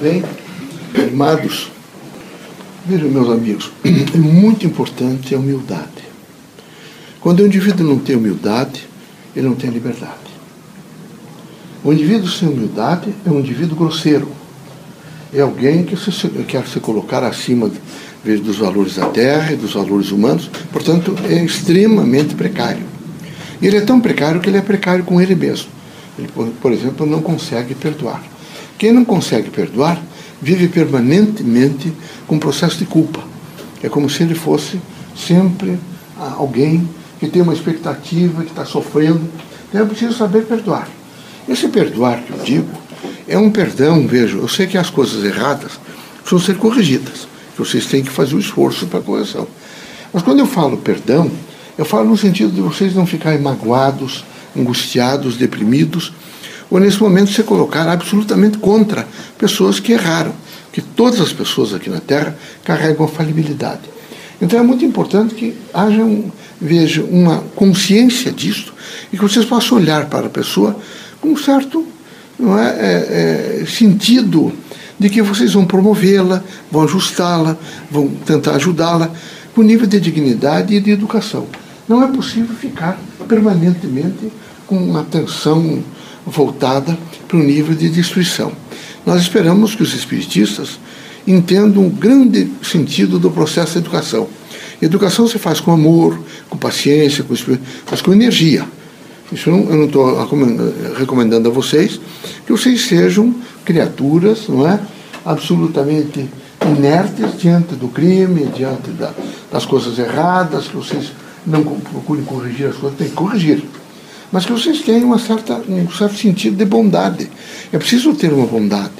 bem, amados. Vejam, meus amigos, é muito importante a humildade. Quando o indivíduo não tem humildade, ele não tem liberdade. O indivíduo sem humildade é um indivíduo grosseiro. É alguém que se, quer se colocar acima dos valores da terra e dos valores humanos, portanto, é extremamente precário. E ele é tão precário que ele é precário com ele mesmo. Ele, por exemplo, não consegue perdoar. Quem não consegue perdoar vive permanentemente com um processo de culpa. É como se ele fosse sempre alguém que tem uma expectativa, que está sofrendo. Então é preciso saber perdoar. Esse perdoar que eu digo é um perdão, vejo, eu sei que as coisas erradas precisam ser corrigidas, vocês têm que fazer o esforço para correção. Mas quando eu falo perdão, eu falo no sentido de vocês não ficarem magoados, angustiados, deprimidos, ou nesse momento se colocar absolutamente contra pessoas que erraram, que todas as pessoas aqui na Terra carregam a falibilidade. Então é muito importante que haja, um, veja, uma consciência disso e que vocês possam olhar para a pessoa com um certo não é, é, é sentido de que vocês vão promovê-la, vão ajustá-la, vão tentar ajudá-la com nível de dignidade e de educação. Não é possível ficar permanentemente com uma atenção voltada para o nível de destruição. Nós esperamos que os espiritistas entendam o grande sentido do processo de educação. Educação se faz com amor, com paciência, com, mas com energia. Isso eu não estou recomendando a vocês que vocês sejam criaturas, não é, absolutamente inertes diante do crime, diante da, das coisas erradas, que vocês não procurem corrigir as coisas, tem que corrigir mas que vocês tenham uma certa, um certo sentido de bondade. É preciso ter uma bondade.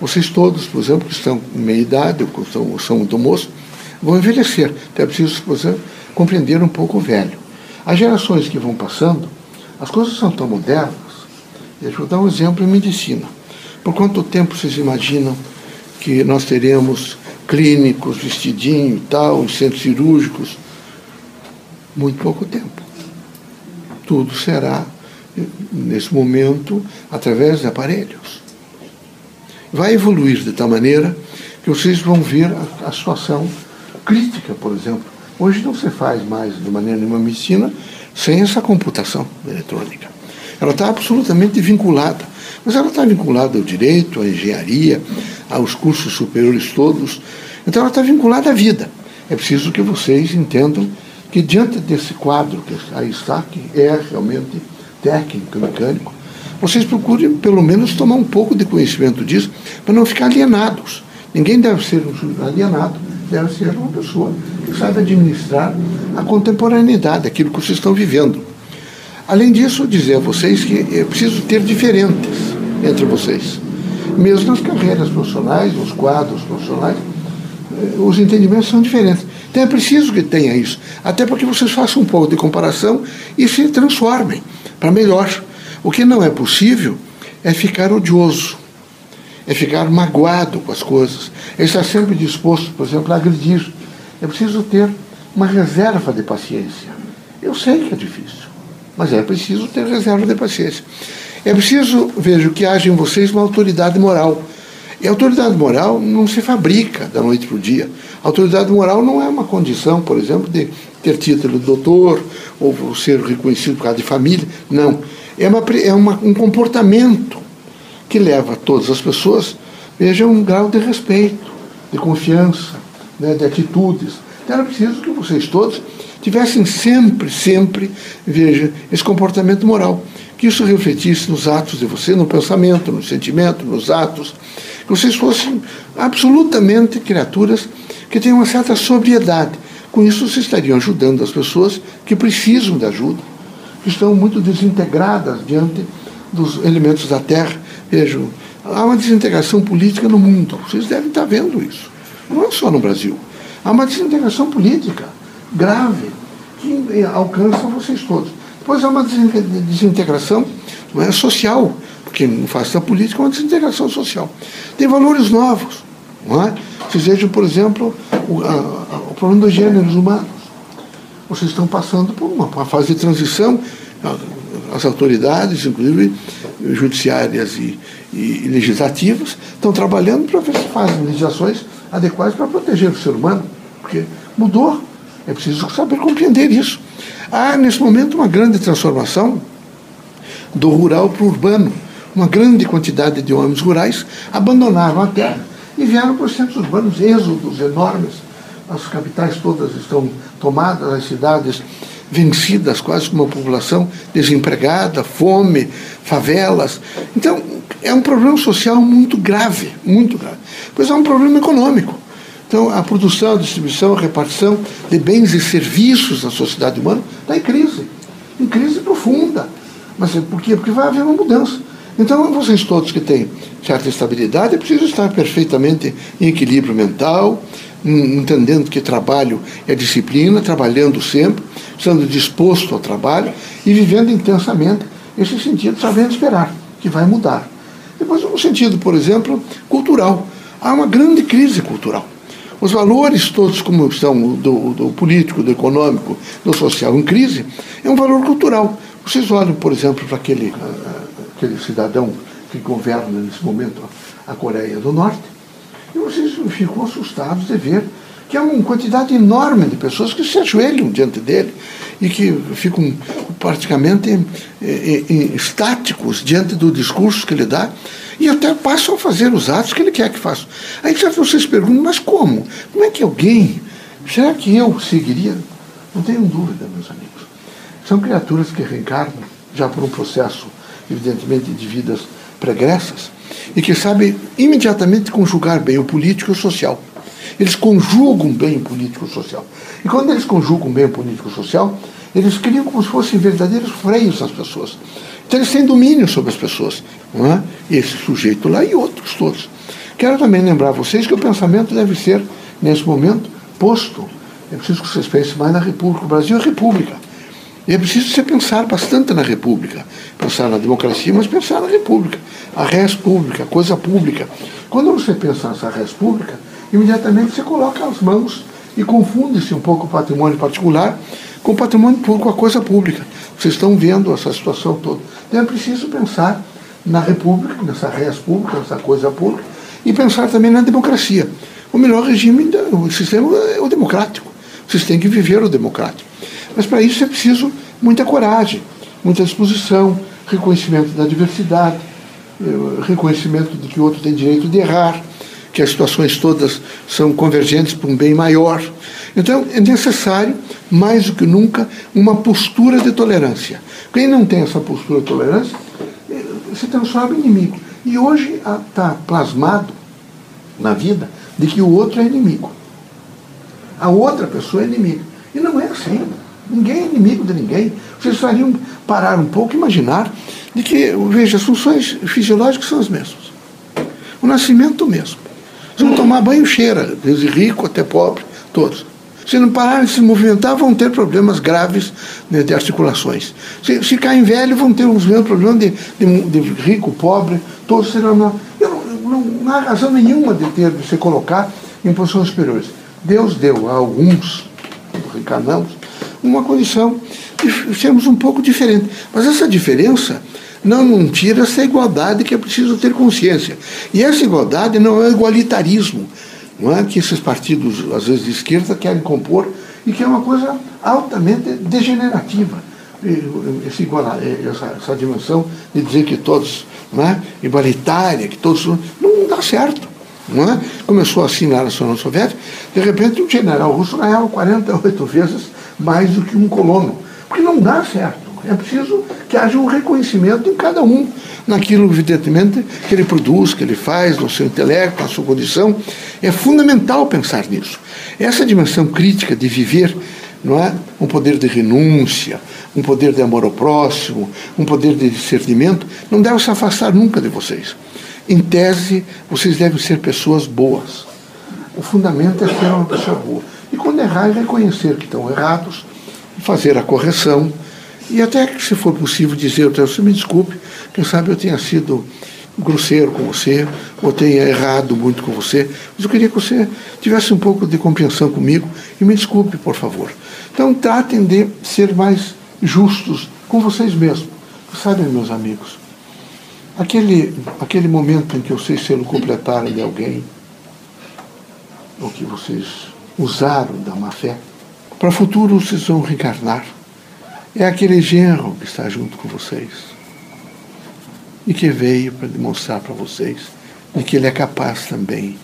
Vocês todos, por exemplo, que estão em meia idade, ou que são, são muito moços, vão envelhecer. Então é preciso, por exemplo, compreender um pouco o velho. As gerações que vão passando, as coisas são tão modernas. Deixa eu dar um exemplo em medicina. Por quanto tempo vocês imaginam que nós teremos clínicos, vestidinho e tal, centros cirúrgicos? Muito pouco tempo tudo será, nesse momento, através de aparelhos. Vai evoluir de tal maneira que vocês vão ver a, a situação crítica, por exemplo. Hoje não se faz mais de maneira nenhuma medicina sem essa computação eletrônica. Ela está absolutamente vinculada. Mas ela está vinculada ao direito, à engenharia, aos cursos superiores todos. Então ela está vinculada à vida. É preciso que vocês entendam que diante desse quadro que aí está, que é realmente técnico, mecânico, vocês procurem pelo menos tomar um pouco de conhecimento disso para não ficar alienados. Ninguém deve ser um alienado, deve ser uma pessoa que saiba administrar a contemporaneidade, aquilo que vocês estão vivendo. Além disso, dizer a vocês que é preciso ter diferentes entre vocês. Mesmo nas carreiras profissionais, nos quadros profissionais, eh, os entendimentos são diferentes. Então é preciso que tenha isso, até para que vocês façam um pouco de comparação e se transformem para melhor. O que não é possível é ficar odioso, é ficar magoado com as coisas, é estar sempre disposto, por exemplo, a agredir. É preciso ter uma reserva de paciência. Eu sei que é difícil, mas é preciso ter reserva de paciência. É preciso, vejo, que haja em vocês uma autoridade moral. E a autoridade moral não se fabrica da noite para o dia. A autoridade moral não é uma condição, por exemplo, de ter título de doutor ou ser reconhecido por causa de família. Não. É, uma, é uma, um comportamento que leva todas as pessoas, veja, um grau de respeito, de confiança, né, de atitudes. Então era preciso que vocês todos tivessem sempre, sempre, veja, esse comportamento moral. Que isso refletisse nos atos de você, no pensamento, no sentimento, nos atos. Que vocês fossem absolutamente criaturas que tem uma certa sobriedade. Com isso, vocês estariam ajudando as pessoas que precisam de ajuda, que estão muito desintegradas diante dos elementos da Terra. Vejam, há uma desintegração política no mundo. Vocês devem estar vendo isso. Não é só no Brasil. Há uma desintegração política grave que alcança vocês todos. Depois há uma desintegração não é, social, porque não faz da política, uma desintegração social. Tem valores novos. Não é? Vocês vejam, por exemplo, o, a, a, o problema dos gêneros humanos. Vocês estão passando por uma, uma fase de transição. as autoridades, inclusive judiciárias e, e, e legislativas, estão trabalhando para ver se fazem legislações adequadas para proteger o ser humano, porque mudou. É preciso saber compreender isso. Há, nesse momento, uma grande transformação do rural para o urbano. Uma grande quantidade de homens rurais abandonaram a terra e vieram para os centros urbanos, êxodos enormes. As capitais todas estão tomadas, as cidades vencidas, quase com uma população desempregada, fome, favelas. Então, é um problema social muito grave, muito grave. Pois é um problema econômico. Então, a produção, a distribuição, a repartição de bens e serviços da sociedade humana está em crise, em crise profunda. Mas por quê? Porque vai haver uma mudança. Então, vocês todos que têm certa estabilidade, é preciso estar perfeitamente em equilíbrio mental, entendendo que trabalho é disciplina, trabalhando sempre, estando disposto ao trabalho e vivendo intensamente esse sentido, sabendo esperar, que vai mudar. Depois, no sentido, por exemplo, cultural. Há uma grande crise cultural. Os valores todos, como estão do, do político, do econômico, do social em crise, é um valor cultural. Vocês olham, por exemplo, para aquele, aquele cidadão que governa nesse momento a Coreia do Norte, e vocês ficam assustados de ver que há uma quantidade enorme de pessoas que se ajoelham diante dele e que ficam praticamente eh, eh, estáticos diante do discurso que ele dá e até passam a fazer os atos que ele quer que façam. Aí vocês perguntam, mas como? Como é que alguém, será que eu seguiria? Não tenho dúvida, meus amigos. São criaturas que reencarnam já por um processo, evidentemente, de vidas pregressas e que sabem imediatamente conjugar bem o político e o social. Eles conjugam bem o político e o social. E quando eles conjugam bem o político e o social, eles criam como se fossem verdadeiros freios nas pessoas. Então eles têm domínio sobre as pessoas. Não é? Esse sujeito lá e outros todos. Quero também lembrar vocês que o pensamento deve ser, nesse momento, posto. É preciso que vocês pensem mais na República. O Brasil é República. E é preciso você pensar bastante na República. Pensar na democracia, mas pensar na República. A res pública, a coisa pública. Quando você pensa nessa res pública, imediatamente você coloca as mãos e confunde-se um pouco o patrimônio particular com o patrimônio público, a coisa pública. Vocês estão vendo essa situação toda. Então é preciso pensar na República, nessa res pública, nessa coisa pública, e pensar também na democracia. O melhor regime, o sistema é o democrático. Vocês têm que viver o democrático. Mas para isso é preciso muita coragem, muita disposição, reconhecimento da diversidade, eh, reconhecimento de que o outro tem direito de errar, que as situações todas são convergentes para um bem maior. Então, é necessário, mais do que nunca, uma postura de tolerância. Quem não tem essa postura de tolerância eh, se transforma em inimigo. E hoje está plasmado na vida de que o outro é inimigo. A outra pessoa é inimiga. E não é assim. Ninguém é inimigo de ninguém. Vocês fariam parar um pouco e imaginar de que, veja, as funções fisiológicas são as mesmas. O nascimento mesmo. Se não tomar banho, cheira, desde rico até pobre, todos. Se não pararem de se movimentar, vão ter problemas graves né, de articulações. Se ficarem velhos, vão ter os mesmos problemas de, de, de rico, pobre, todos serão. Não, não, não, há razão nenhuma de ter de se colocar em posições superiores. Deus deu a alguns, reencarnamos, uma condição de sermos um pouco diferentes. Mas essa diferença não, não tira essa igualdade que é preciso ter consciência. E essa igualdade não é igualitarismo, não é que esses partidos, às vezes de esquerda, querem compor e que é uma coisa altamente degenerativa. Esse essa, essa dimensão de dizer que todos, não é? igualitária, que todos. não dá certo. Não é? Começou assim lá na União Soviética, de repente o general russo ganhava 48 vezes mais do que um colono. Porque não dá certo. É preciso que haja um reconhecimento em cada um, naquilo, evidentemente, que ele produz, que ele faz, no seu intelecto, na sua condição. É fundamental pensar nisso. Essa dimensão crítica de viver não é? um poder de renúncia, um poder de amor ao próximo, um poder de discernimento, não deve se afastar nunca de vocês. Em tese, vocês devem ser pessoas boas. O fundamento é ser uma pessoa boa. Quando errar, reconhecer que estão errados, fazer a correção e até que, se for possível, dizer, você me desculpe, quem sabe eu tenha sido grosseiro com você, ou tenha errado muito com você, mas eu queria que você tivesse um pouco de compreensão comigo e me desculpe, por favor. Então, tratem de ser mais justos com vocês mesmos. Sabem, meus amigos, aquele, aquele momento em que vocês se completaram de alguém, ou que vocês usaram da má fé, para o futuro vocês vão reencarnar. É aquele genro que está junto com vocês e que veio para demonstrar para vocês de que ele é capaz também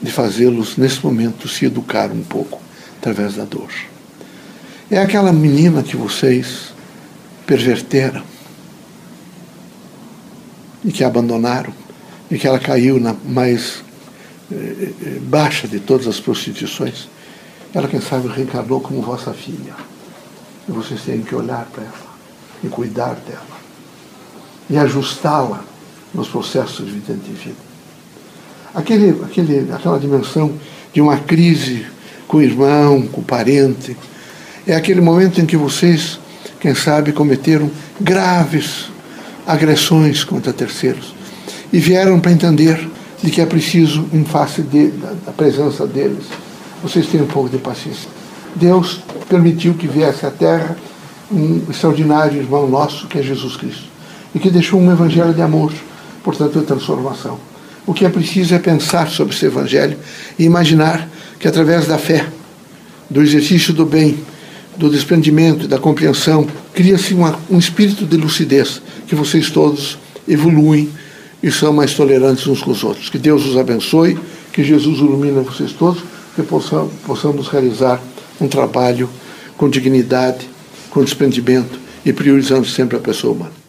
de fazê-los, nesse momento, se educar um pouco através da dor. É aquela menina que vocês perverteram e que abandonaram e que ela caiu na mais baixa de todas as prostituições. Ela, quem sabe, reencarnou como vossa filha. E vocês têm que olhar para ela e cuidar dela e ajustá-la nos processos de vida de vida. Aquele, aquele, aquela dimensão de uma crise com o irmão, com o parente, é aquele momento em que vocês, quem sabe, cometeram graves agressões contra terceiros e vieram para entender de que é preciso, em face de, da, da presença deles, vocês tenham um pouco de paciência. Deus permitiu que viesse à Terra um extraordinário irmão nosso, que é Jesus Cristo, e que deixou um evangelho de amor, portanto, de transformação. O que é preciso é pensar sobre esse evangelho e imaginar que, através da fé, do exercício do bem, do desprendimento e da compreensão, cria-se um espírito de lucidez, que vocês todos evoluem e são mais tolerantes uns com os outros. Que Deus os abençoe, que Jesus ilumine vocês todos, que possamos, realizar um trabalho com dignidade, com desprendimento e priorizando sempre a pessoa humana.